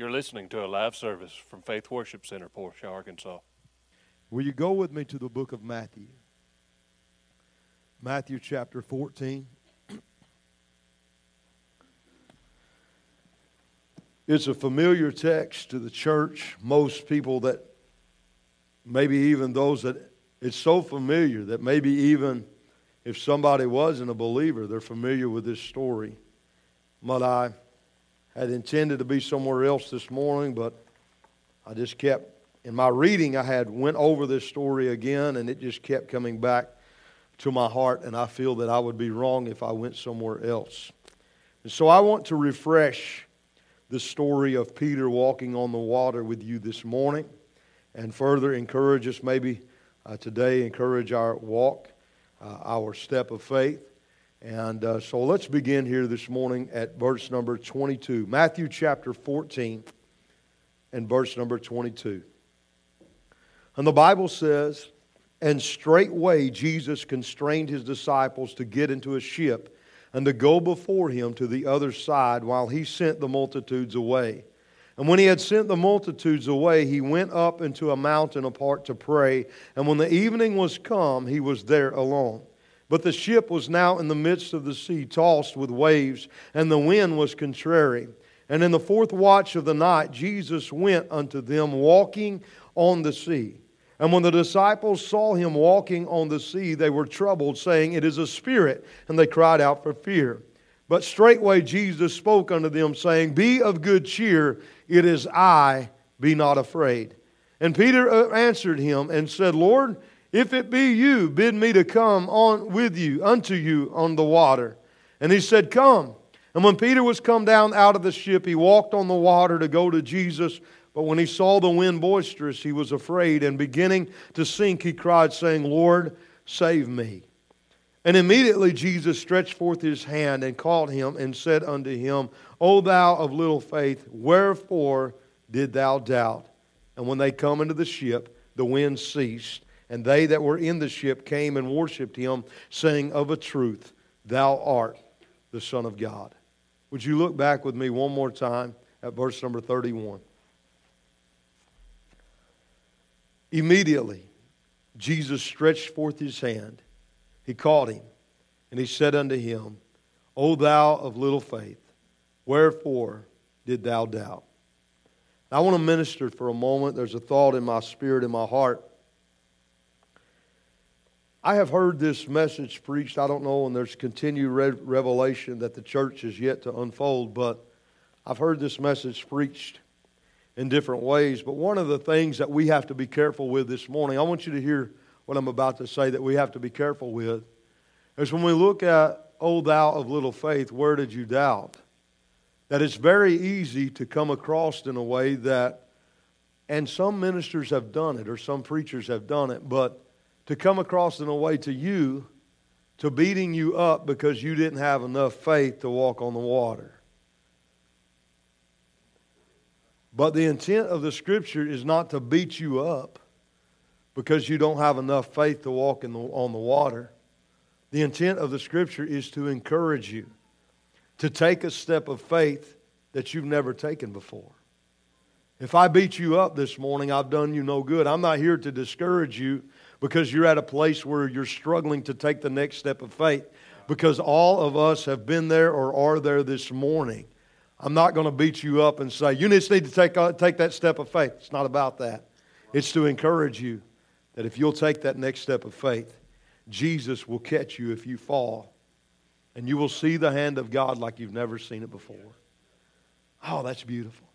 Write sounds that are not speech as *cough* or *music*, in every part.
You're listening to a live service from Faith Worship Center, Portia, Arkansas. Will you go with me to the book of Matthew? Matthew chapter 14. *clears throat* It's a familiar text to the church. Most people that, maybe even those that, it's so familiar that maybe even if somebody wasn't a believer, they're familiar with this story. But I had intended to be somewhere else this morning, but I just kept, in my reading, I had went over this story again, and it just kept coming back to my heart, and I feel that I would be wrong if I went somewhere else. And so I want to refresh the story of Peter walking on the water with you this morning and further encourage us maybe uh, today, encourage our walk, uh, our step of faith. And uh, so let's begin here this morning at verse number 22. Matthew chapter 14 and verse number 22. And the Bible says, And straightway Jesus constrained his disciples to get into a ship and to go before him to the other side while he sent the multitudes away. And when he had sent the multitudes away, he went up into a mountain apart to pray. And when the evening was come, he was there alone. But the ship was now in the midst of the sea, tossed with waves, and the wind was contrary. And in the fourth watch of the night, Jesus went unto them walking on the sea. And when the disciples saw him walking on the sea, they were troubled, saying, It is a spirit. And they cried out for fear. But straightway Jesus spoke unto them, saying, Be of good cheer, it is I, be not afraid. And Peter uh, answered him and said, Lord, if it be you, bid me to come on with you unto you on the water. And he said, Come. And when Peter was come down out of the ship, he walked on the water to go to Jesus. But when he saw the wind boisterous, he was afraid, and beginning to sink, he cried, saying, Lord, save me. And immediately Jesus stretched forth his hand and called him and said unto him, O thou of little faith, wherefore did thou doubt? And when they come into the ship, the wind ceased, and they that were in the ship came and worshipped him, saying, Of a truth, thou art the Son of God. Would you look back with me one more time at verse number 31? Immediately, Jesus stretched forth his hand. He called him, and he said unto him, O thou of little faith, wherefore did thou doubt? I want to minister for a moment. There's a thought in my spirit, in my heart. I have heard this message preached, I don't know, and there's continued revelation that the church is yet to unfold, but I've heard this message preached in different ways. But one of the things that we have to be careful with this morning, I want you to hear what I'm about to say that we have to be careful with, is when we look at, O thou of little faith, where did you doubt? That it's very easy to come across in a way that, and some ministers have done it, or some preachers have done it, but to come across in a way to you, to beating you up because you didn't have enough faith to walk on the water. But the intent of the scripture is not to beat you up because you don't have enough faith to walk the, on the water. The intent of the scripture is to encourage you to take a step of faith that you've never taken before. If I beat you up this morning, I've done you no good. I'm not here to discourage you because you're at a place where you're struggling to take the next step of faith. Because all of us have been there or are there this morning. I'm not going to beat you up and say, you just need to take, uh, take that step of faith. It's not about that. It's to encourage you that if you'll take that next step of faith, Jesus will catch you if you fall. And you will see the hand of God like you've never seen it before. Oh, that's beautiful.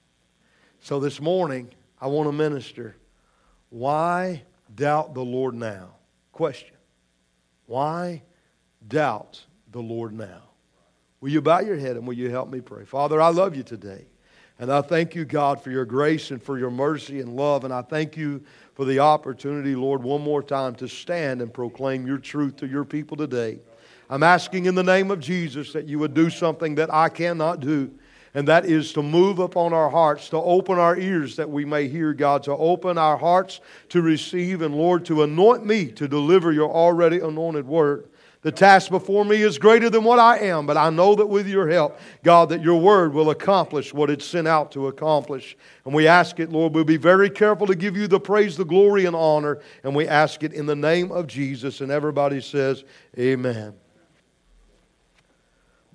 So this morning, I want to minister. Why doubt the Lord now? Question. Why doubt the Lord now? Will you bow your head and will you help me pray? Father, I love you today. And I thank you, God, for your grace and for your mercy and love. And I thank you for the opportunity, Lord, one more time to stand and proclaim your truth to your people today. I'm asking in the name of Jesus that you would do something that I cannot do, and that is to move upon our hearts, to open our ears that we may hear, God, to open our hearts to receive, and Lord, to anoint me to deliver your already anointed word The task before me is greater than what I am, but I know that with your help, God, that your word will accomplish what it's sent out to accomplish. And we ask it, Lord, we'll be very careful to give you the praise, the glory, and honor. And we ask it in the name of Jesus. And everybody says, Amen.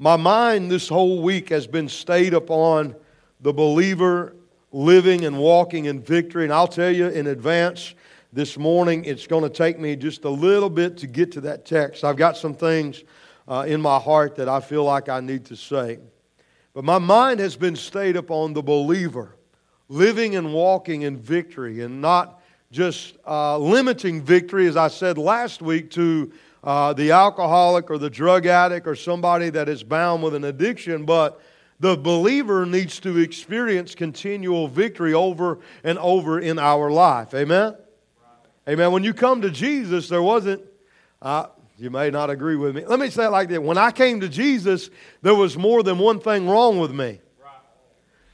My mind this whole week has been stayed upon the believer living and walking in victory. And I'll tell you in advance, this morning. It's going to take me just a little bit to get to that text. I've got some things uh, in my heart that I feel like I need to say. But my mind has been stayed upon the believer living and walking in victory and not just uh, limiting victory, as I said last week, to uh, the alcoholic or the drug addict or somebody that is bound with an addiction, but the believer needs to experience continual victory over and over in our life. Amen? Amen. When you come to Jesus, there wasn't, uh, you may not agree with me. Let me say it like this. When I came to Jesus, there was more than one thing wrong with me.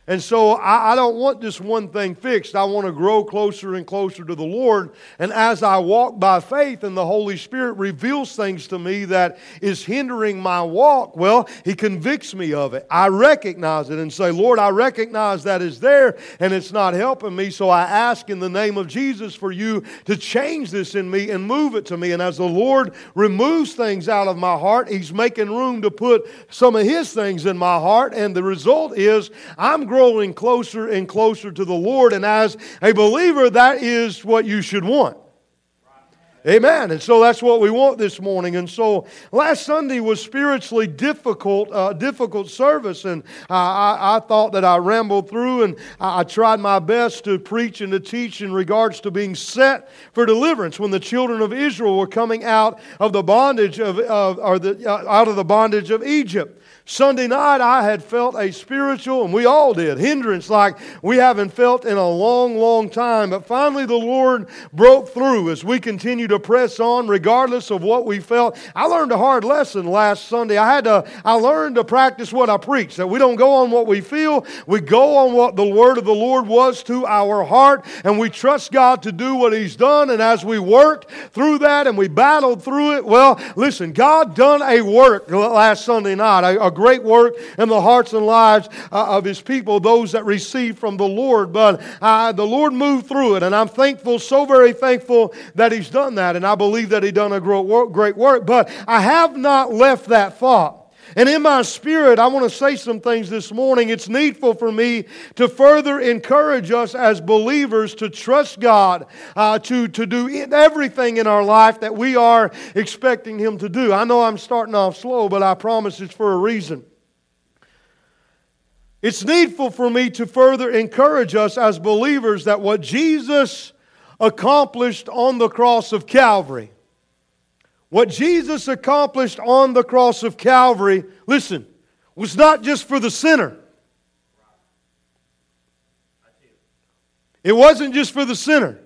And so I, I, don't want this one thing fixed. I want to grow closer and closer to the Lord. And as I walk by faith and the Holy Spirit reveals things to me that is hindering my walk, well, He convicts me of it. I recognize it and say, Lord, I recognize that is there and it's not helping me. So I ask in the name of Jesus for you to change this in me and move it to me. And as the Lord removes things out of my heart, He's making room to put some of His things in my heart. And the result is I'm growing closer and closer to the Lord. And as a believer, that is what you should want. Amen. And so that's what we want this morning. And so last Sunday was spiritually difficult, uh, difficult service, and I, I, thought that I rambled through and I, I, tried my best to preach and to teach in regards to being set for deliverance when the children of Israel were coming out of the bondage of, of or the, uh, out of the bondage of Egypt. Sunday night, I had felt a spiritual, and we all did, hindrance like we haven't felt in a long, long time. But finally, the Lord broke through as we continue to press on, regardless of what we felt. I learned a hard lesson last Sunday. I had to, I learned to practice what I preach, that we don't go on what we feel, we go on what the word of the Lord was to our heart, and we trust God to do what He's done. And as we worked through that and we battled through it, well, listen, God done a work last Sunday night. A, great work in the hearts and lives uh, of His people, those that receive from the Lord. But uh, the Lord moved through it, and I'm thankful, so very thankful that He's done that, and I believe that He done a great work. But I have not left that thought. And in my spirit, I want to say some things this morning. It's needful for me to further encourage us as believers to trust God, uh, to, to do everything in our life that we are expecting Him to do. I know I'm starting off slow, but I promise it's for a reason. It's needful for me to further encourage us as believers that what Jesus accomplished on the cross of Calvary what Jesus accomplished on the cross of Calvary, listen, was not just for the sinner. It wasn't just for the sinner.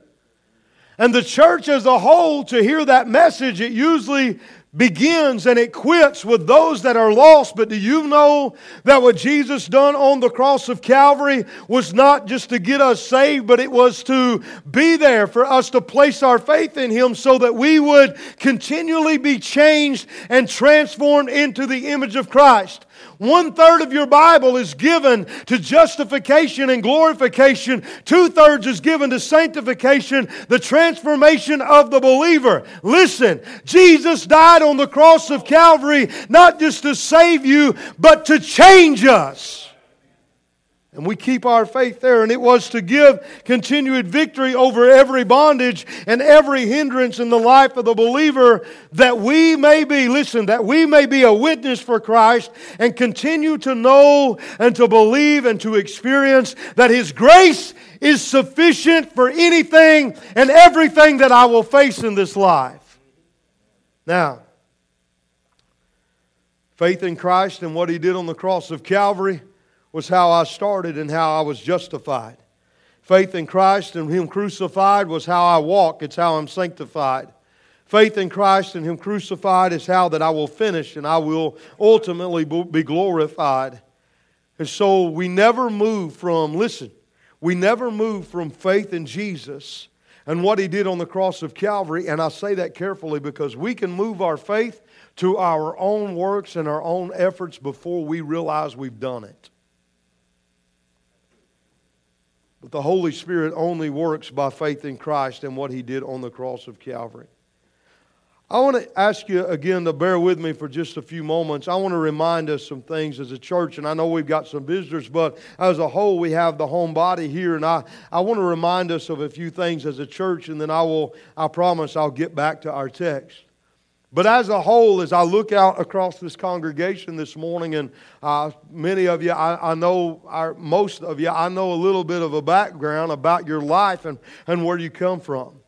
And the church as a whole, to hear that message, it usually begins and it quits with those that are lost. But do you know that what Jesus done on the cross of Calvary was not just to get us saved, but it was to be there for us to place our faith in Him so that we would continually be changed and transformed into the image of Christ. One third of your Bible is given to justification and glorification. Two thirds is given to sanctification, the transformation of the believer. Listen, Jesus died on the cross of Calvary not just to save you, but to change us. And we keep our faith there. And it was to give continued victory over every bondage and every hindrance in the life of the believer that we may be, listen, that we may be a witness for Christ and continue to know and to believe and to experience that His grace is sufficient for anything and everything that I will face in this life. Now, faith in Christ and what He did on the cross of Calvary was how I started and how I was justified. Faith in Christ and Him crucified was how I walk, it's how I'm sanctified. Faith in Christ and Him crucified is how that I will finish and I will ultimately be glorified. And so we never move from, listen, we never move from faith in Jesus and what he did on the cross of Calvary. And I say that carefully because we can move our faith to our own works and our own efforts before we realize we've done it. But the Holy Spirit only works by faith in Christ and what he did on the cross of Calvary. I want to ask you again to bear with me for just a few moments. I want to remind us some things as a church, and I know we've got some visitors, but as a whole, we have the home body here, and I, I want to remind us of a few things as a church, and then I will, I promise I'll get back to our text. But as a whole, as I look out across this congregation this morning, and uh, many of you, I, I know, our, most of you, I know a little bit of a background about your life and, and where you come from.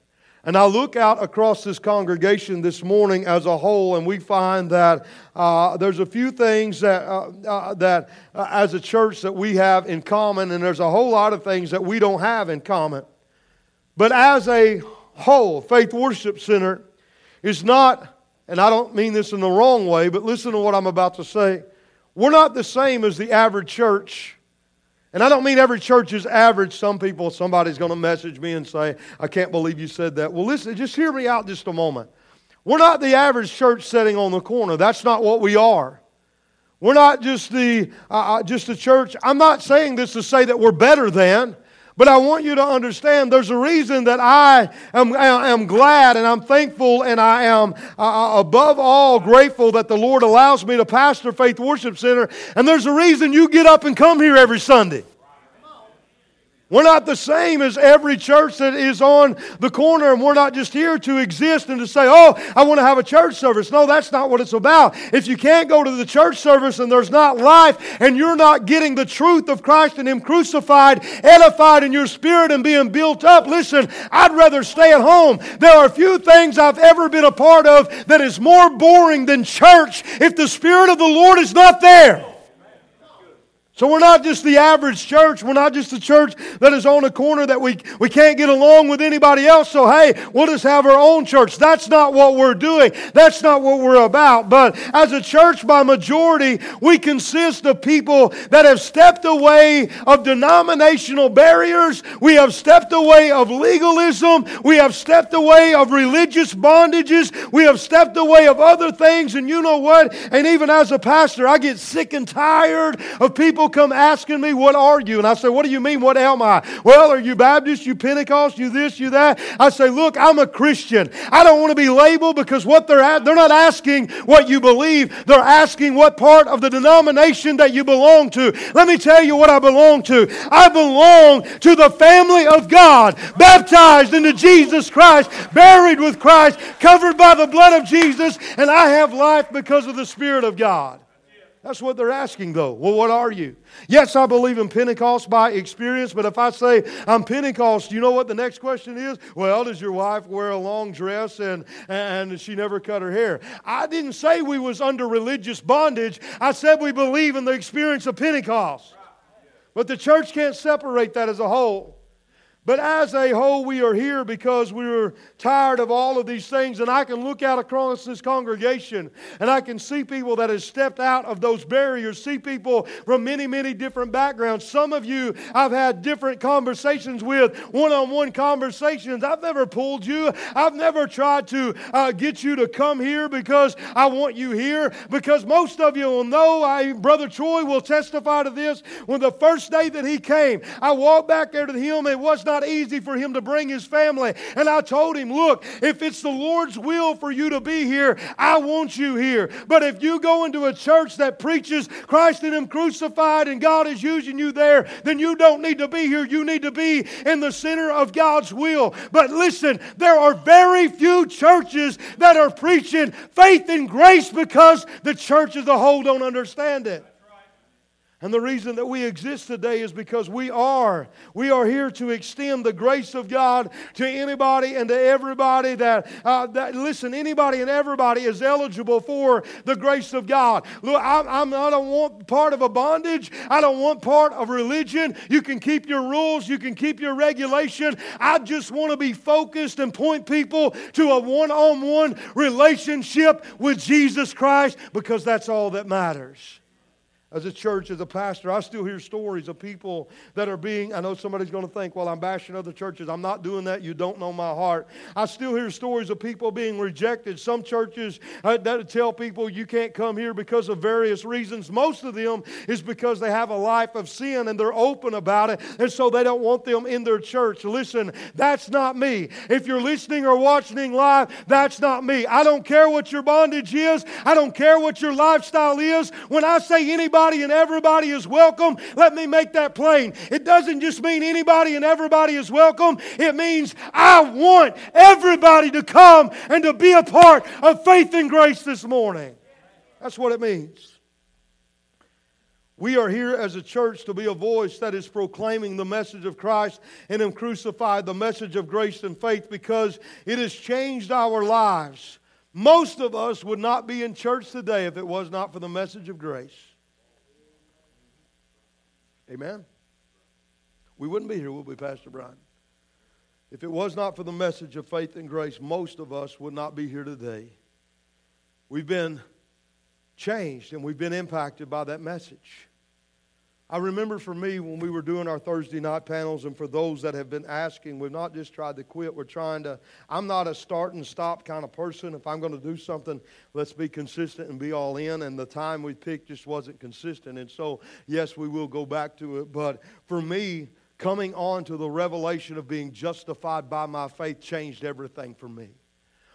And I look out across this congregation this morning as a whole, and we find that uh, there's a few things that, uh, uh, that uh, as a church that we have in common, and there's a whole lot of things that we don't have in common. But as a whole, Faith Worship Center is not, and I don't mean this in the wrong way, but listen to what I'm about to say. We're not the same as the average church and I don't mean every church is average. Some people, somebody's going to message me and say, I can't believe you said that. Well, listen, just hear me out just a moment. We're not the average church sitting on the corner. That's not what we are. We're not just the uh, uh just the church. I'm not saying this to say that we're better than. But I want you to understand there's a reason that I am, am glad and I'm thankful and I am uh, uh, above all grateful that the Lord allows me to pastor Faith Worship Center. And there's a reason you get up and come here every Sunday. We're not the same as every church that is on the corner, and we're not just here to exist and to say, oh, I want to have a church service. No, that's not what it's about. If you can't go to the church service and there's not life and you're not getting the truth of Christ and Him crucified, edified in your spirit, and being built up, listen, I'd rather stay at home. There are a few things I've ever been a part of that is more boring than church if the Spirit of the Lord is not there. So we're not just the average church. We're not just the church that is on a corner that we, we can't get along with anybody else. So, hey, we'll just have our own church. That's not what we're doing. That's not what we're about. But as a church by majority, we consist of people that have stepped away of denominational barriers. We have stepped away of legalism. We have stepped away of religious bondages. We have stepped away of other things. And you know what? And even as a pastor, I get sick and tired of people people come asking me, What are you? And I say, What do you mean? What am I? Well, are you Baptist? You Pentecost? You this? You that? I say, Look, I'm a Christian. I don't want to be labeled because what they're at, they're not asking what you believe. They're asking what part of the denomination that you belong to. Let me tell you what I belong to. I belong to the family of God, baptized into Jesus Christ, buried with Christ, covered by the blood of Jesus, and I have life because of the Spirit of God. That's what they're asking, though. Well, what are you? Yes, I believe in Pentecost by experience, but if I say I'm Pentecost, you know what the next question is? Well, does your wife wear a long dress and, and she never cut her hair? I didn't say we was under religious bondage. I said we believe in the experience of Pentecost. But the church can't separate that as a whole. But as a whole, we are here because we are tired of all of these things. And I can look out across this congregation and I can see people that have stepped out of those barriers, see people from many, many different backgrounds. Some of you I've had different conversations with, one on one conversations. I've never pulled you, I've never tried to uh, get you to come here because I want you here. Because most of you will know, I, Brother Troy will testify to this. When the first day that he came, I walked back there to him, it was not not easy for him to bring his family. And I told him, look, if it's the Lord's will for you to be here, I want you here. But if you go into a church that preaches Christ and Him crucified and God is using you there, then you don't need to be here. You need to be in the center of God's will. But listen, there are very few churches that are preaching faith and grace because the church as a whole don't understand it. And the reason that we exist today is because we are. We are here to extend the grace of God to anybody and to everybody that, uh, that listen, anybody and everybody is eligible for the grace of God. Look, I, I'm, I don't want part of a bondage. I don't want part of religion. You can keep your rules, you can keep your regulation. I just want to be focused and point people to a one on one relationship with Jesus Christ because that's all that matters. As a church, as a pastor, I still hear stories of people that are being. I know somebody's going to think, well, I'm bashing other churches. I'm not doing that. You don't know my heart. I still hear stories of people being rejected. Some churches uh, that tell people you can't come here because of various reasons. Most of them is because they have a life of sin and they're open about it, and so they don't want them in their church. Listen, that's not me. If you're listening or watching live, that's not me. I don't care what your bondage is, I don't care what your lifestyle is. When I say anybody, anybody and everybody is welcome. Let me make that plain. It doesn't just mean anybody and everybody is welcome, it means I want everybody to come and to be a part of faith and grace this morning. That's what it means. We are here as a church to be a voice that is proclaiming the message of Christ and Him crucified, the message of grace and faith, because it has changed our lives. Most of us would not be in church today if it was not for the message of grace. Amen? We wouldn't be here, would we, Pastor Brian? If it was not for the message of faith and grace, most of us would not be here today. We've been changed and we've been impacted by that message. I remember for me when we were doing our Thursday night panels, and for those that have been asking, we've not just tried to quit, we're trying to. I'm not a start and stop kind of person. If I'm going to do something, let's be consistent and be all in. And the time we picked just wasn't consistent. And so, yes, we will go back to it. But for me, coming on to the revelation of being justified by my faith changed everything for me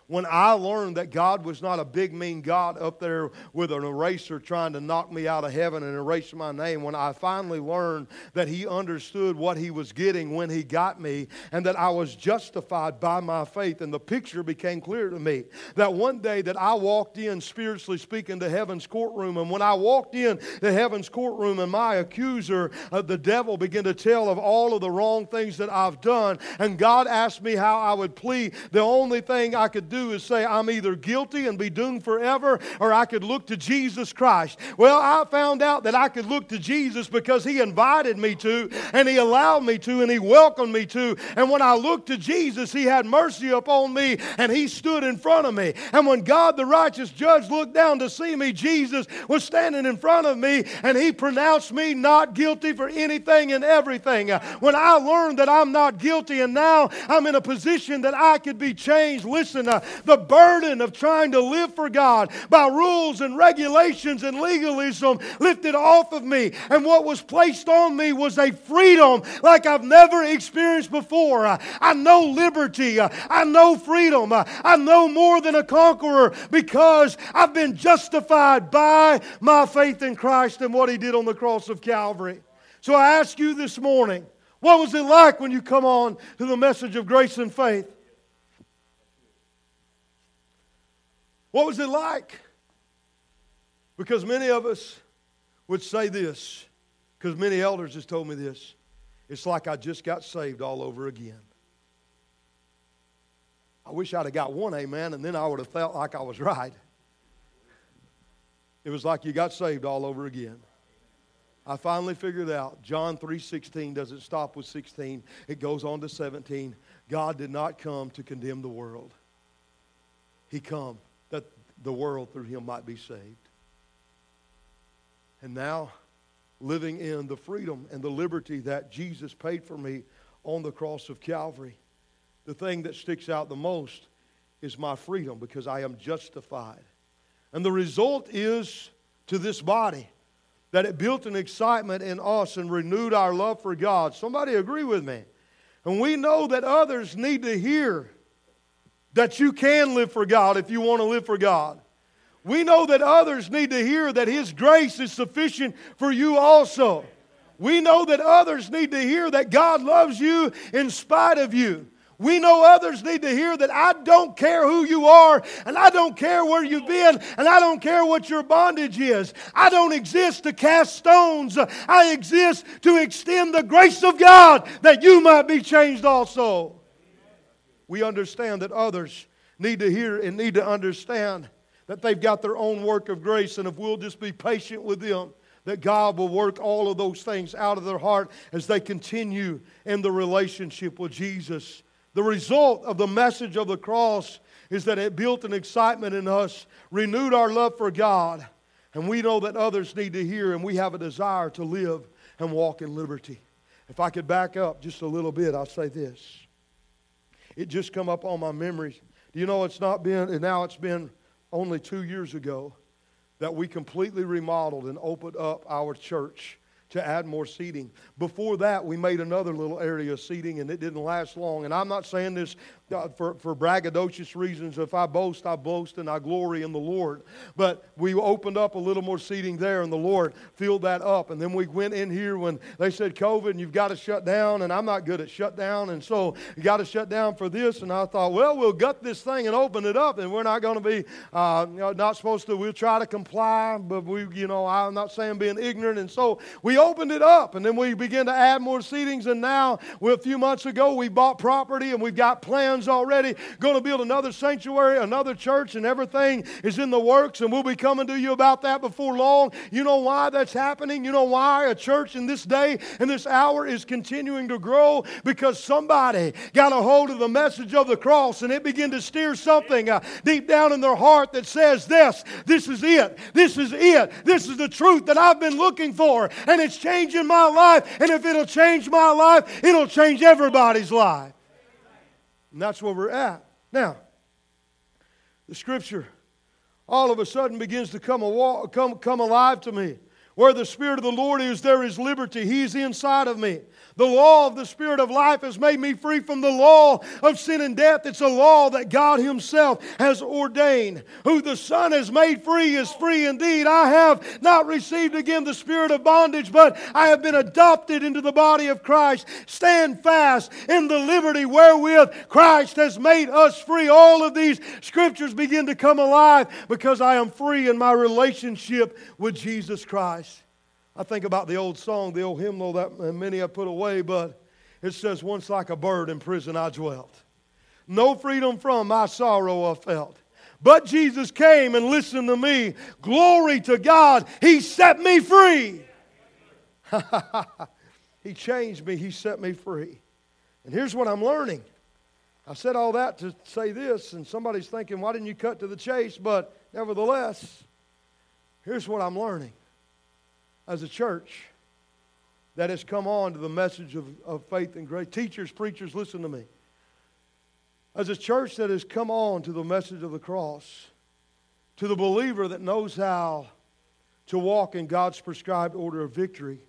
when I learned that God was not a big, mean God up there with an eraser trying to knock me out of heaven and erase my name, when I finally learned that He understood what He was getting when He got me and that I was justified by my faith, and the picture became clear to me that one day that I walked in, spiritually speaking, to heaven's courtroom, and when I walked in to heaven's courtroom and my accuser, uh, the devil, began to tell of all of the wrong things that I've done, and God asked me how I would plead, the only thing I could do do is say, I'm either guilty and be doomed forever, or I could look to Jesus Christ. Well, I found out that I could look to Jesus because He invited me to, and He allowed me to, and He welcomed me to. And when I looked to Jesus, He had mercy upon me, and He stood in front of me. And when God, the righteous judge, looked down to see me, Jesus was standing in front of me, and He pronounced me not guilty for anything and everything. When I learned that I'm not guilty, and now I'm in a position that I could be changed, listen, uh, the burden of trying to live for God by rules and regulations and legalism lifted off of me. And what was placed on me was a freedom like I've never experienced before. Uh, I know liberty. Uh, I know freedom. Uh, I know more than a conqueror because I've been justified by my faith in Christ and what He did on the cross of Calvary. So I ask you this morning, what was it like when you come on to the message of grace and faith? What was it like? Because many of us would say this, because many elders has told me this. It's like I just got saved all over again. I wish I'd have got one amen, and then I would have felt like I was right. It was like you got saved all over again. I finally figured out John 3:16 doesn't stop with 16. It goes on to 17. God did not come to condemn the world. He come the world through him might be saved. And now, living in the freedom and the liberty that Jesus paid for me on the cross of Calvary, the thing that sticks out the most is my freedom because I am justified. And the result is to this body that it built an excitement in us and renewed our love for God. Somebody agree with me. And we know that others need to hear that you can live for God if you want to live for God. We know that others need to hear that His grace is sufficient for you also. We know that others need to hear that God loves you in spite of you. We know others need to hear that I don't care who you are, and I don't care where you've been, and I don't care what your bondage is. I don't exist to cast stones. I exist to extend the grace of God that you might be changed also we understand that others need to hear and need to understand that they've got their own work of grace, and if we'll just be patient with them, that God will work all of those things out of their heart as they continue in the relationship with Jesus. The result of the message of the cross is that it built an excitement in us, renewed our love for God, And we know that others need to hear, and we have a desire to live and walk in liberty. If I could back up just a little bit, I'll say this. It just come up on my memories. Do you know it's not been, and now it's been only two years ago that we completely remodeled and opened up our church to add more seating. Before that, we made another little area of seating, and it didn't last long. And I'm not saying this for, for braggadocious reasons. If I boast, I boast and I glory in the Lord. But we opened up a little more seating there, and the Lord filled that up. And then we went in here when they said COVID, and you've got to shut down. And I'm not good at shut down, and so you got to shut down for this. And I thought, well, we'll gut this thing and open it up, and we're not going to be uh, not supposed to. We'll try to comply, but we, you know, I'm not saying being ignorant. And so we opened it up, and then we began to add more seatings. And now, well, a few months ago, we bought property, and we've got plans already, going to build another sanctuary, another church, and everything is in the works, and we'll be coming to you about that before long. You know why that's happening? You know why a church in this day and this hour is continuing to grow? Because somebody got a hold of the message of the cross and it began to steer something uh, deep down in their heart that says, This, this is it. This is it. This is the truth that I've been looking for, and it's changing my life. And if it'll change my life, it'll change everybody's life. And that's where we're at. Now, the scripture all of a sudden begins to come, come, come alive to me. Where the Spirit of the Lord is, there is liberty. He's inside of me. The law of the Spirit of life has made me free from the law of sin and death. It's a law that God Himself has ordained. Who the Son has made free is free indeed. I have not received again the spirit of bondage, but I have been adopted into the body of Christ. Stand fast in the liberty wherewith Christ has made us free. All of these scriptures begin to come alive because I am free in my relationship with Jesus Christ. I think about the old song, the old hymnal that many have put away, but it says, Once like a bird in prison I dwelt. No freedom from my sorrow I felt. But Jesus came and listened to me. Glory to God. He set me free. *laughs* he changed me. He set me free. And here's what I'm learning. I said all that to say this, and somebody's thinking, why didn't you cut to the chase? But nevertheless, here's what I'm learning as a church that has come on to the message of, of faith and grace. Teachers, preachers, listen to me. As a church that has come on to the message of the cross, to the believer that knows how to walk in God's prescribed order of victory,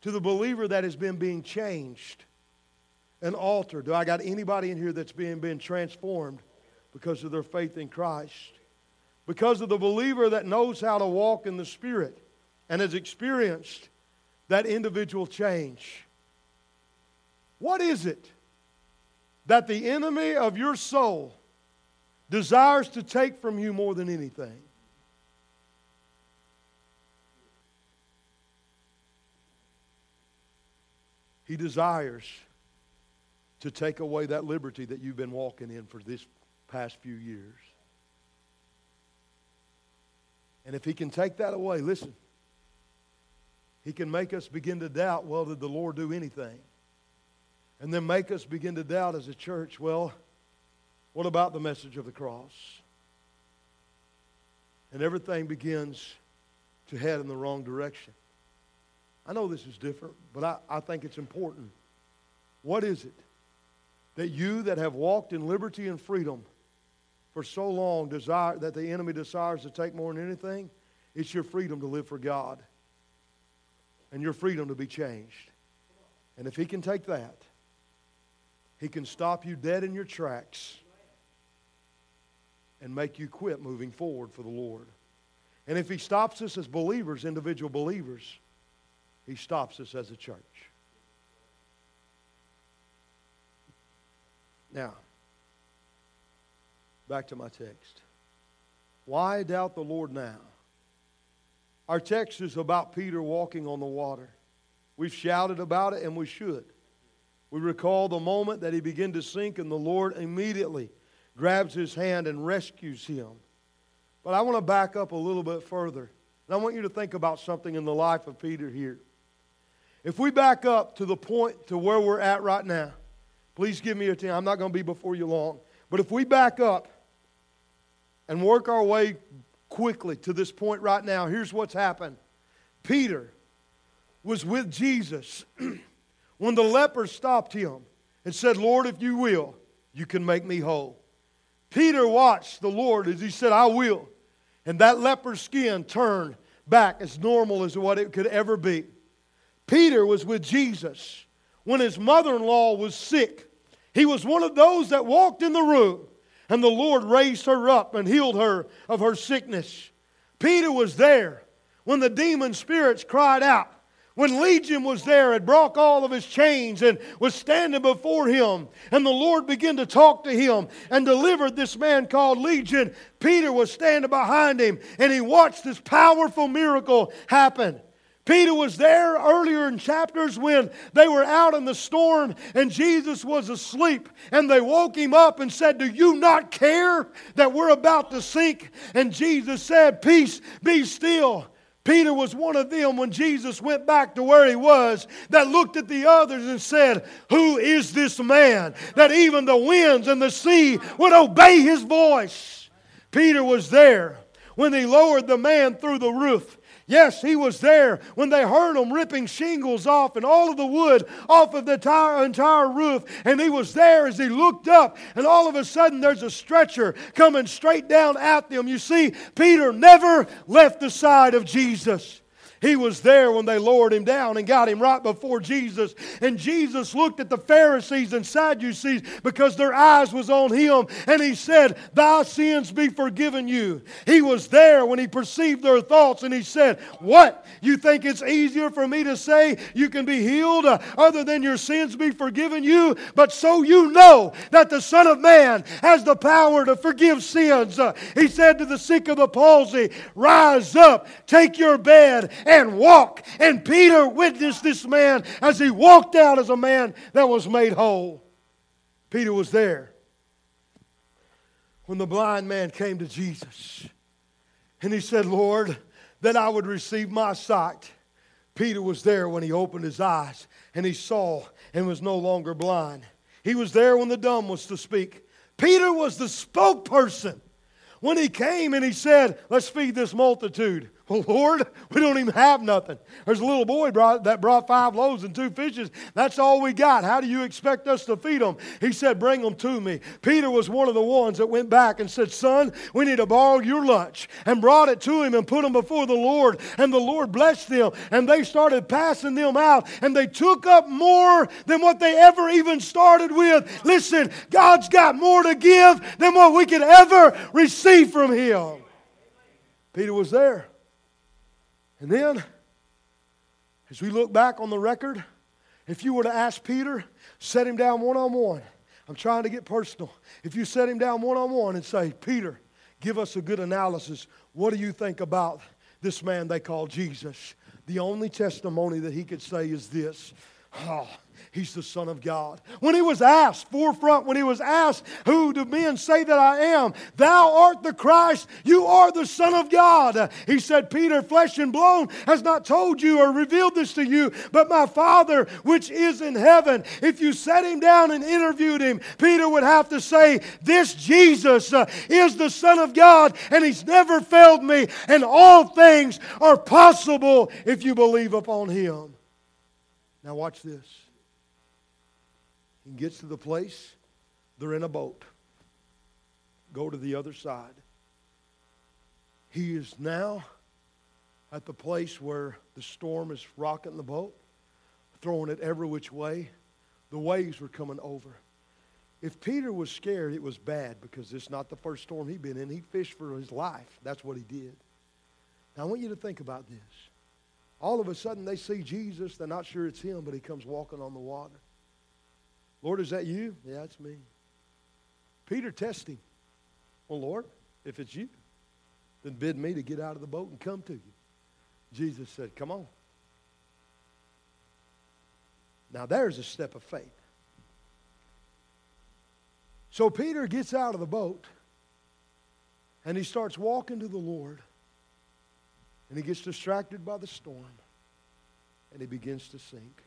to the believer that has been being changed and altered. Do I got anybody in here that's being, being transformed because of their faith in Christ? Because of the believer that knows how to walk in the Spirit and has experienced that individual change. What is it that the enemy of your soul desires to take from you more than anything? He desires to take away that liberty that you've been walking in for this past few years. And if he can take that away, listen, he can make us begin to doubt, well, did the Lord do anything? And then make us begin to doubt as a church, well, what about the message of the cross? And everything begins to head in the wrong direction. I know this is different, but I, I think it's important. What is it that you that have walked in liberty and freedom for so long desire that the enemy desires to take more than anything? It's your freedom to live for God and your freedom to be changed. And if he can take that, he can stop you dead in your tracks and make you quit moving forward for the Lord. And if he stops us as believers, individual believers, he stops us as a church. Now, back to my text. Why doubt the Lord now? Our text is about Peter walking on the water. We've shouted about it, and we should. We recall the moment that he began to sink, and the Lord immediately grabs his hand and rescues him. But I want to back up a little bit further. And I want you to think about something in the life of Peter here. If we back up to the point to where we're at right now, please give me your time. I'm not going to be before you long. But if we back up and work our way quickly to this point right now. Here's what's happened Peter was with Jesus *clears throat* when the leper stopped him and said, Lord, if you will, you can make me whole. Peter watched the Lord as he said, I will. And that leper's skin turned back as normal as what it could ever be. Peter was with Jesus when his mother in law was sick. He was one of those that walked in the room, and the Lord raised her up and healed her of her sickness. Peter was there when the demon spirits cried out. When Legion was there and broke all of his chains and was standing before him, and the Lord began to talk to him and delivered this man called Legion, Peter was standing behind him and he watched this powerful miracle happen. Peter was there earlier in chapters when they were out in the storm and Jesus was asleep. And they woke him up and said, Do you not care that we're about to sink? And Jesus said, Peace, be still. Peter was one of them when Jesus went back to where he was that looked at the others and said, Who is this man that even the winds and the sea would obey his voice? Peter was there when they lowered the man through the roof Yes, he was there when they heard him ripping shingles off and all of the wood off of the entire, entire roof. And he was there as he looked up, and all of a sudden there's a stretcher coming straight down at them. You see, Peter never left the side of Jesus. He was there when they lowered him down and got him right before Jesus. And Jesus looked at the Pharisees and Sadducees because their eyes was on him. And he said, Thy sins be forgiven you. He was there when he perceived their thoughts and he said, What? You think it's easier for me to say you can be healed uh, other than your sins be forgiven you? But so you know that the Son of Man has the power to forgive sins. Uh, he said to the sick of the palsy, Rise up, take your bed, walk. And Peter witnessed this man as he walked out as a man that was made whole. Peter was there when the blind man came to Jesus. And he said, Lord, that I would receive my sight. Peter was there when he opened his eyes and he saw and was no longer blind. He was there when the dumb was to speak. Peter was the spokesperson when he came and he said, Let's feed this multitude. Well, Lord, we don't even have nothing. There's a little boy brought, that brought five loaves and two fishes. That's all we got. How do you expect us to feed them? He said, Bring them to me. Peter was one of the ones that went back and said, Son, we need to borrow your lunch, and brought it to him and put them before the Lord. And the Lord blessed them, and they started passing them out, and they took up more than what they ever even started with. Listen, God's got more to give than what we could ever receive from Him. Peter was there. And then, as we look back on the record, if you were to ask Peter, set him down one on one. I'm trying to get personal. If you set him down one on one and say, Peter, give us a good analysis. What do you think about this man they call Jesus? The only testimony that he could say is this Oh, He's the Son of God. When he was asked, forefront, when he was asked, Who do men say that I am? Thou art the Christ, you are the Son of God. He said, Peter, flesh and bone has not told you or revealed this to you, but my Father which is in heaven. If you set him down and interviewed him, Peter would have to say, This Jesus uh, is the Son of God, and he's never failed me, and all things are possible if you believe upon him. Now, watch this. He gets to the place, they're in a boat. Go to the other side. He is now at the place where the storm is rocking the boat, throwing it every which way. The waves were coming over. If Peter was scared, it was bad because it's not the first storm he'd been in. He fished for his life. That's what he did. Now, I want you to think about this. All of a sudden, they see Jesus. They're not sure it's him, but he comes walking on the water. Lord, is that you? Yeah, it's me. Peter testing. Well, oh, Lord, if it's you, then bid me to get out of the boat and come to you. Jesus said, Come on. Now, there's a step of faith. So Peter gets out of the boat and he starts walking to the Lord. And he gets distracted by the storm and he begins to sink.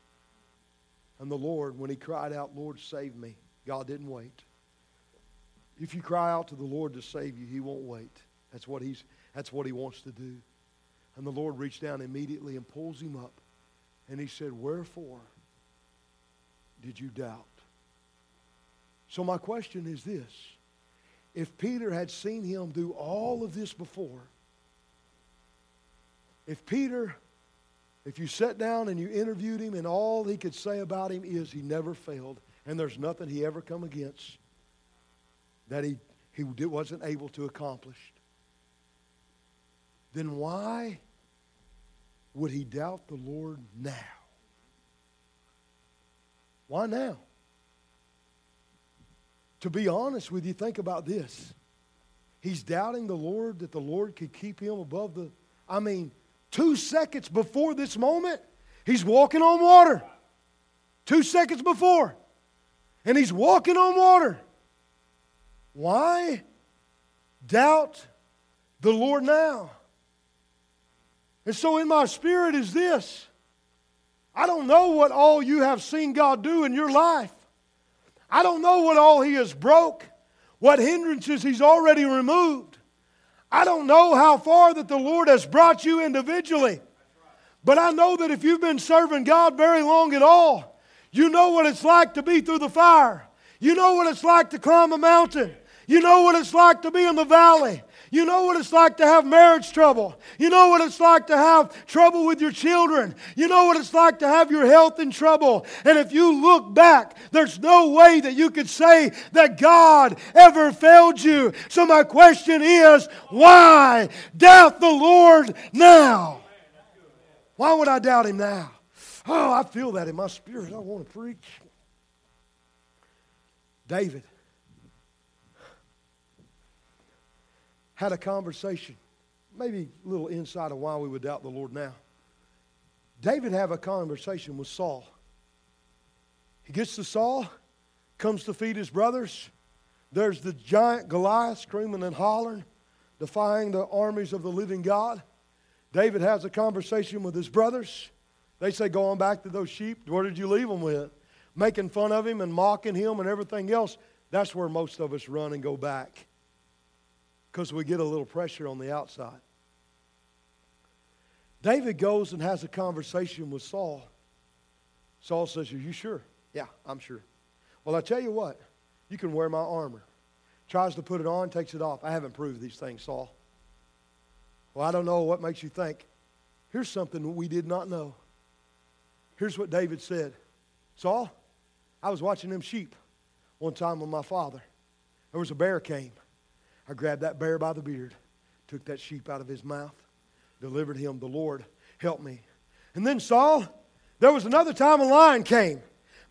And the Lord, when he cried out, Lord, save me, God didn't wait. If you cry out to the Lord to save you, he won't wait. That's what he's That's what he wants to do. And the Lord reached down immediately and pulls him up. And he said, Wherefore did you doubt? So my question is this. If Peter had seen him do all of this before, if Peter, if you sat down and you interviewed him and all he could say about him is he never failed and there's nothing he ever come against that he, he wasn't able to accomplish, then why would he doubt the Lord now? Why now? To be honest with you, think about this. He's doubting the Lord that the Lord could keep him above the. I mean, two seconds before this moment, he's walking on water. Two seconds before. And he's walking on water. Why doubt the Lord now? And so, in my spirit, is this I don't know what all you have seen God do in your life. I don't know what all He has broke, what hindrances He's already removed. I don't know how far that the Lord has brought you individually. But I know that if you've been serving God very long at all, you know what it's like to be through the fire. You know what it's like to climb a mountain. You know what it's like to be in the valley. You know what it's like to have marriage trouble. You know what it's like to have trouble with your children. You know what it's like to have your health in trouble. And if you look back, there's no way that you could say that God ever failed you. So my question is, why doubt the Lord now? Why would I doubt him now? Oh, I feel that in my spirit. I want to preach. David had a conversation, maybe a little insight of why we would doubt the Lord now. David have a conversation with Saul. He gets to Saul, comes to feed his brothers. There's the giant Goliath screaming and hollering, defying the armies of the living God. David has a conversation with his brothers. They say, Go on back to those sheep. Where did you leave them with? Making fun of him and mocking him and everything else. That's where most of us run and go back because we get a little pressure on the outside. David goes and has a conversation with Saul. Saul says, Are you sure? Yeah, I'm sure. Well, I tell you what, you can wear my armor. Tries to put it on, takes it off. I haven't proved these things, Saul. Well, I don't know what makes you think. Here's something we did not know. Here's what David said Saul, I was watching them sheep one time with my father. There was a bear came. I grabbed that bear by the beard, took that sheep out of his mouth, delivered him. The Lord help me. And then Saul, there was another time a lion came.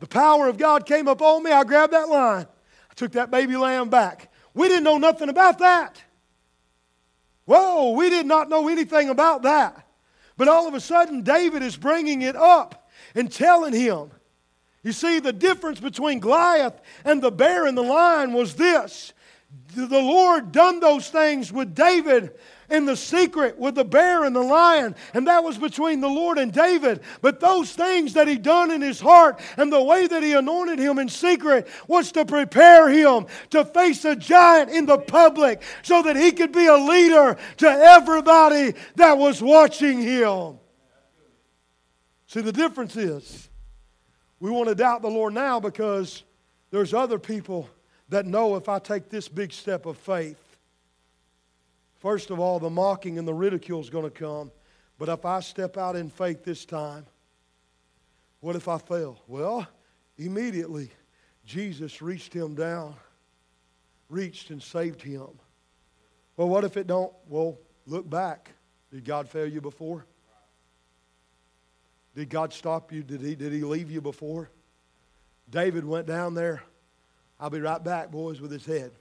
The power of God came upon me. I grabbed that lion. I took that baby lamb back. We didn't know nothing about that. Whoa, we did not know anything about that. But all of a sudden, David is bringing it up and telling him. You see, the difference between Goliath and the bear and the lion was this the Lord done those things with David in the secret with the bear and the lion, and that was between the Lord and David. But those things that he done in his heart and the way that he anointed him in secret was to prepare him to face a giant in the public so that he could be a leader to everybody that was watching him. See, the difference is we want to doubt the Lord now because there's other people that know if I take this big step of faith, first of all, the mocking and the ridicule is going to come. But if I step out in faith this time, what if I fail? Well, immediately Jesus reached him down, reached and saved him. Well, what if it don't? Well, look back. Did God fail you before? Did God stop you? Did he, did he leave you before? David went down there I'll be right back, boys, with his head.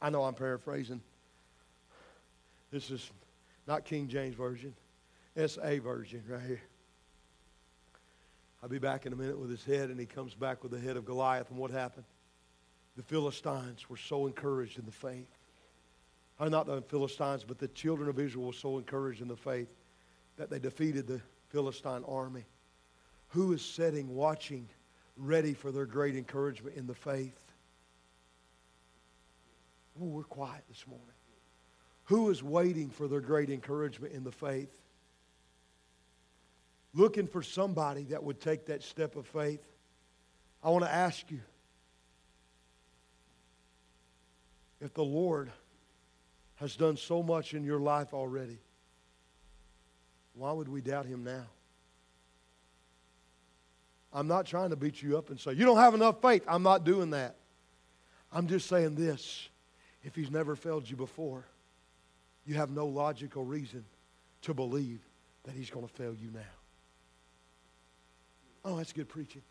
I know I'm paraphrasing. This is not King James Version. It's a version right here. I'll be back in a minute with his head, and he comes back with the head of Goliath. And what happened? The Philistines were so encouraged in the faith. Or not the Philistines, but the children of Israel were so encouraged in the faith that they defeated the Philistine army. Who is sitting, watching, ready for their great encouragement in the faith? Ooh, we're quiet this morning. Who is waiting for their great encouragement in the faith? Looking for somebody that would take that step of faith. I want to ask you if the Lord has done so much in your life already, why would we doubt him now? I'm not trying to beat you up and say, you don't have enough faith. I'm not doing that. I'm just saying this. If he's never failed you before, you have no logical reason to believe that he's going to fail you now. Oh, that's good preaching.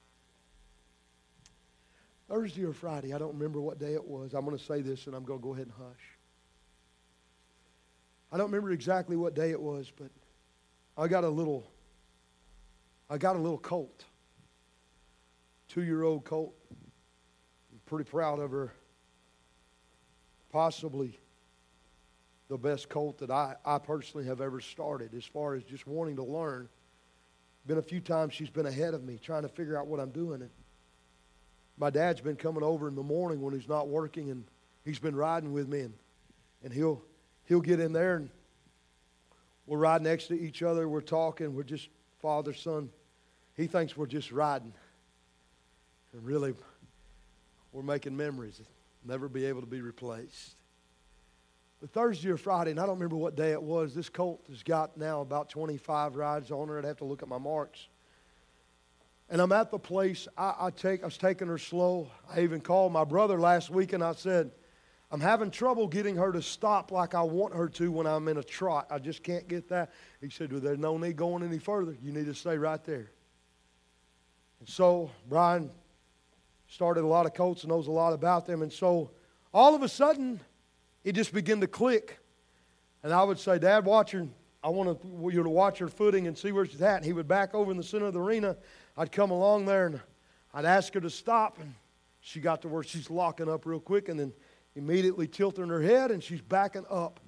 Thursday or Friday, I don't remember what day it was. I'm going to say this and I'm going to go ahead and hush. I don't remember exactly what day it was, but I got a little I got a little colt. Two-year-old colt. I'm pretty proud of her. Possibly the best colt that I, I personally have ever started as far as just wanting to learn. Been a few times she's been ahead of me trying to figure out what I'm doing. And my dad's been coming over in the morning when he's not working and he's been riding with me and, and he'll he'll get in there and we're riding next to each other, we're talking, we're just father, son. He thinks we're just riding. And really we're making memories never be able to be replaced. But Thursday or Friday, and I don't remember what day it was, this colt has got now about 25 rides on her. I'd have to look at my marks. And I'm at the place, I, I, take, I was taking her slow. I even called my brother last week and I said, I'm having trouble getting her to stop like I want her to when I'm in a trot. I just can't get that. He said, Well, there's no need going any further. You need to stay right there. And so Brian started a lot of colts and knows a lot about them. And so all of a sudden, it just began to click. And I would say, Dad, watch her. I want you to watch her footing and see where she's at. And he would back over in the center of the arena. I'd come along there and I'd ask her to stop. And she got to where she's locking up real quick and then immediately tilting her head and she's backing up.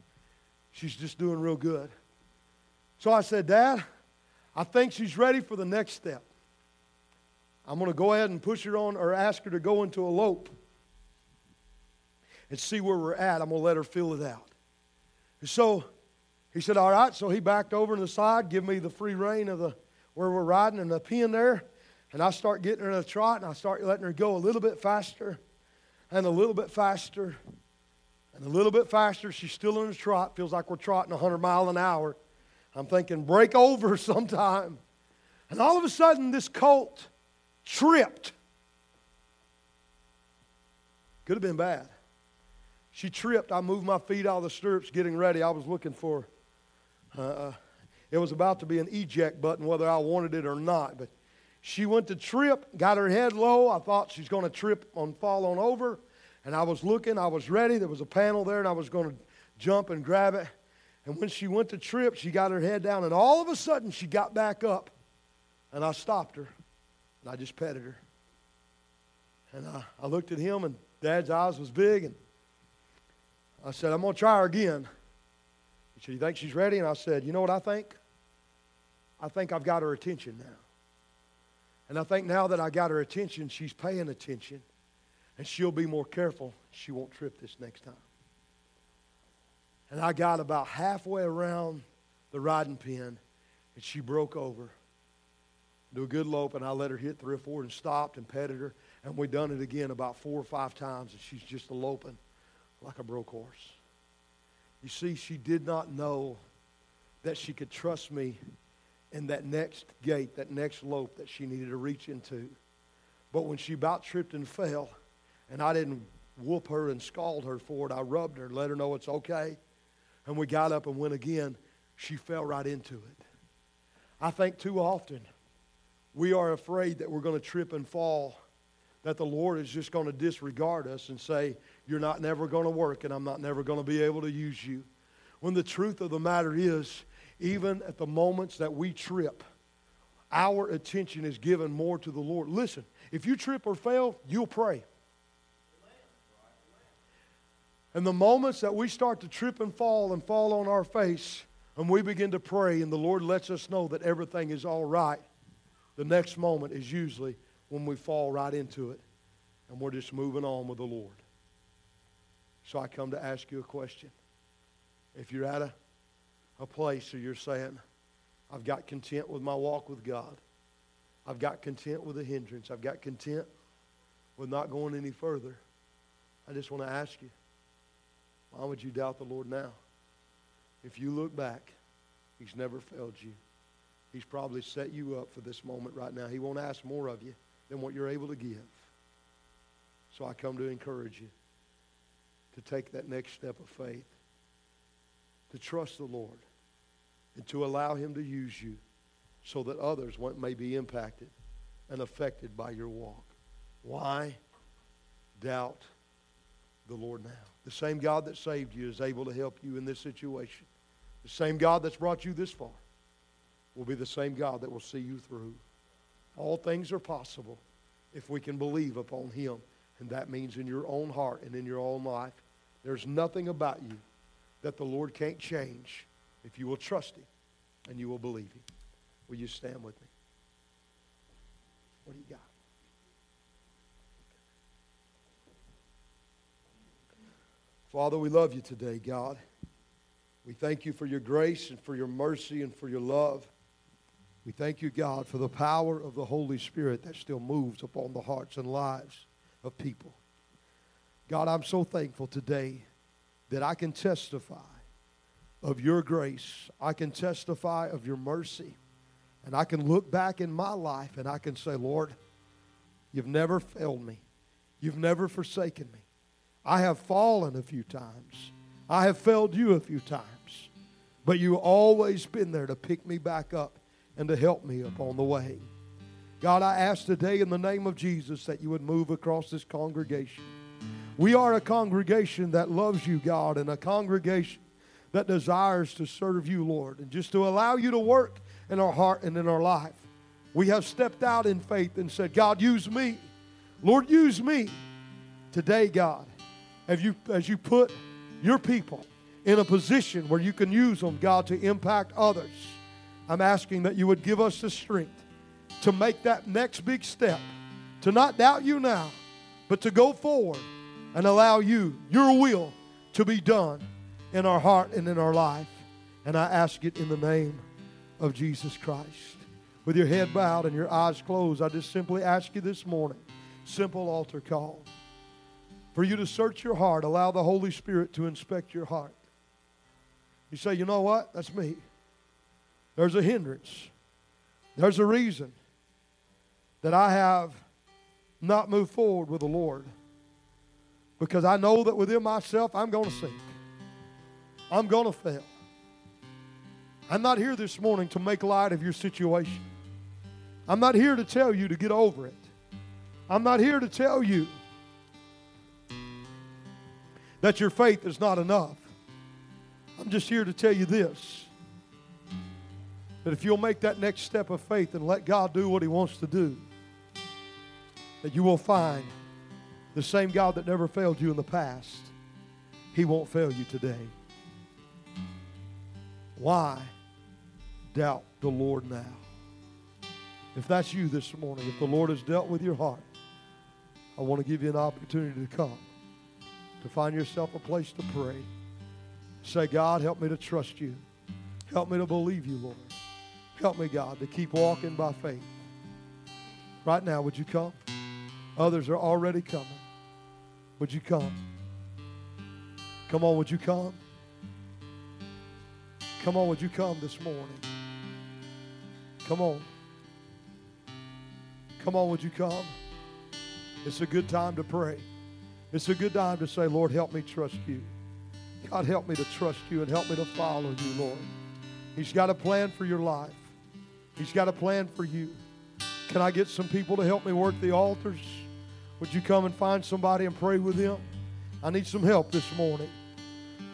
She's just doing real good. So I said, Dad, I think she's ready for the next step. I'm going to go ahead and push her on or ask her to go into a lope and see where we're at. I'm going to let her feel it out. So he said, All right. So he backed over to the side, give me the free rein of the where we're riding and the pin there. And I start getting her in a trot and I start letting her go a little bit faster and a little bit faster and a little bit faster. She's still in a trot. Feels like we're trotting 100 mile an hour. I'm thinking, break over *laughs* sometime. And all of a sudden, this colt tripped. Could have been bad. She tripped. I moved my feet out of the stirrups getting ready. I was looking for, uh, it was about to be an eject button, whether I wanted it or not. But she went to trip, got her head low. I thought she's going to trip and fall on over. And I was looking, I was ready. There was a panel there, and I was going to jump and grab it. And when she went to trip, she got her head down, and all of a sudden she got back up. And I stopped her, and I just petted her. And I, I looked at him, and Dad's eyes was big, and I said, I'm going to try her again. He said, You think she's ready? And I said, You know what I think? I think I've got her attention now. And I think now that I got her attention, she's paying attention. And she'll be more careful. She won't trip this next time. And I got about halfway around the riding pen, and she broke over. Do a good lope, and I let her hit three or four and stopped and petted her. And we done it again about four or five times, and she's just eloping like a broke horse. You see, she did not know that she could trust me in that next gait, that next lope that she needed to reach into. But when she about tripped and fell, and I didn't whoop her and scald her for it, I rubbed her let her know it's okay. And we got up and went again. She fell right into it. I think too often we are afraid that we're going to trip and fall, that the Lord is just going to disregard us and say, you're not never going to work and I'm not never going to be able to use you. When the truth of the matter is, even at the moments that we trip, our attention is given more to the Lord. Listen, if you trip or fail, you'll pray. And the moments that we start to trip and fall and fall on our face, and we begin to pray, and the Lord lets us know that everything is all right, the next moment is usually when we fall right into it and we're just moving on with the Lord. So I come to ask you a question. If you're at a, a place where you're saying, I've got content with my walk with God, I've got content with the hindrance, I've got content with not going any further, I just want to ask you, why would you doubt the Lord now? If you look back, He's never failed you. He's probably set you up for this moment right now. He won't ask more of you than what you're able to give. So I come to encourage you to take that next step of faith, to trust the Lord, and to allow Him to use you so that others may be impacted and affected by your walk. Why doubt the Lord now? The same God that saved you is able to help you in this situation. The same God that's brought you this far will be the same God that will see you through. All things are possible if we can believe upon Him. And that means in your own heart and in your own life. There's nothing about you that the Lord can't change if you will trust Him and you will believe Him. Will you stand with me? What do you got? Father, we love you today, God. We thank you for your grace and for your mercy and for your love. We thank you, God, for the power of the Holy Spirit that still moves upon the hearts and lives of people. God, I'm so thankful today that I can testify of your grace. I can testify of your mercy. And I can look back in my life and I can say, Lord, you've never failed me. You've never forsaken me. I have fallen a few times. I have failed you a few times. But you've always been there to pick me back up and to help me upon the way. God, I ask today in the name of Jesus that you would move across this congregation. We are a congregation that loves you, God, and a congregation that desires to serve you, Lord, and just to allow you to work in our heart and in our life. We have stepped out in faith and said, God, use me. Lord, use me. Today, God, as you, as you put your people in a position where you can use them, God, to impact others, I'm asking that you would give us the strength to make that next big step, to not doubt you now, but to go forward and allow you, your will, to be done in our heart and in our life. And I ask it in the name of Jesus Christ. With your head bowed and your eyes closed, I just simply ask you this morning, simple altar call, for you to search your heart, allow the Holy Spirit to inspect your heart. You say, you know what? That's me. There's a hindrance. There's a reason that I have not moved forward with the Lord because I know that within myself I'm going to sink. I'm going to fail. I'm not here this morning to make light of your situation. I'm not here to tell you to get over it. I'm not here to tell you that your faith is not enough. I'm just here to tell you this that if you'll make that next step of faith and let God do what He wants to do, that you will find the same God that never failed you in the past, He won't fail you today. Why doubt the Lord now? If that's you this morning, if the Lord has dealt with your heart, I want to give you an opportunity to come, to find yourself a place to pray. Say, God, help me to trust you. Help me to believe you, Lord. Help me, God, to keep walking by faith. Right now, would you come? Others are already coming. Would you come? Come on, would you come? Come on, would you come this morning? Come on. Come on, would you come? It's a good time to pray. It's a good time to say, Lord, help me trust you. God, help me to trust you and help me to follow you, Lord. He's got a plan for your life. He's got a plan for you. Can I get some people to help me work the altars? Would you come and find somebody and pray with them? I need some help this morning.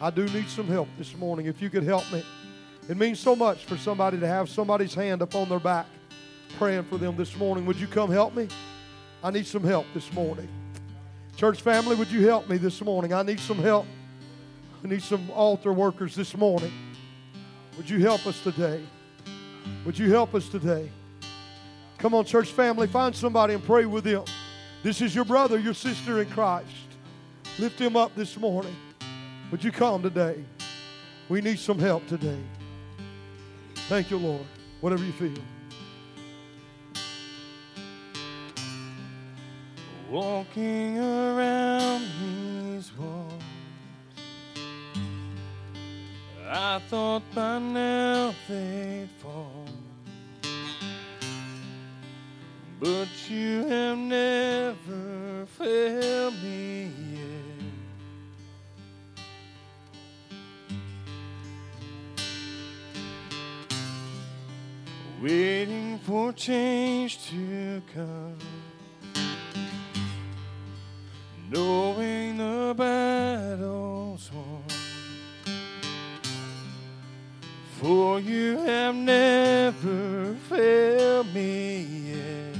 I do need some help this morning. If you could help me, it means so much for somebody to have somebody's hand upon their back praying for them this morning. Would you come help me? I need some help this morning. Church family, would you help me this morning? I need some help. I need some altar workers this morning. Would you help us today? Would you help us today? Come on, church family, find somebody and pray with them. This is your brother, your sister in Christ. Lift him up this morning. Would you come today? We need some help today. Thank you, Lord. Whatever you feel. Walking around these walls, I thought by now they'd fall. But you have never failed me yet. Waiting for change to come. Knowing the battle's won. For you have never failed me yet.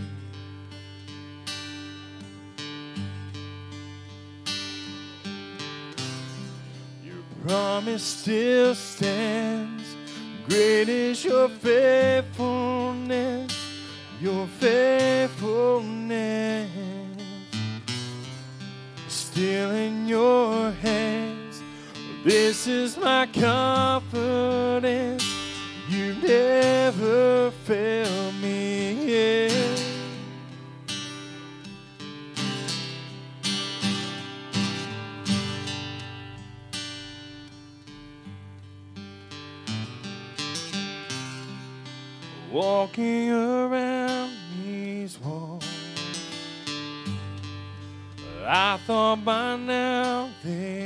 Your promise still stands. Great is your faithfulness, your faithfulness. Still in your hands. This is my confidence. You never fail me yet. Walking around these walls, I thought by now they'd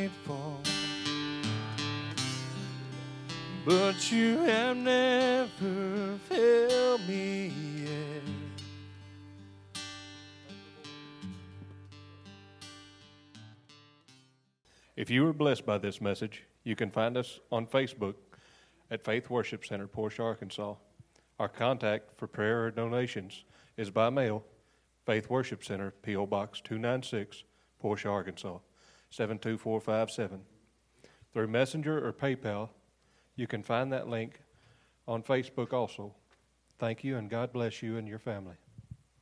But you have never failed me yet. If you were blessed by this message, you can find us on Facebook at Faith Worship Center, Portia, Arkansas. Our contact for prayer or donations is by mail, Faith Worship Center, P.O. Box 296, Portia, Arkansas 72457. Through Messenger or PayPal, you can find that link on Facebook also. Thank you, and God bless you and your family.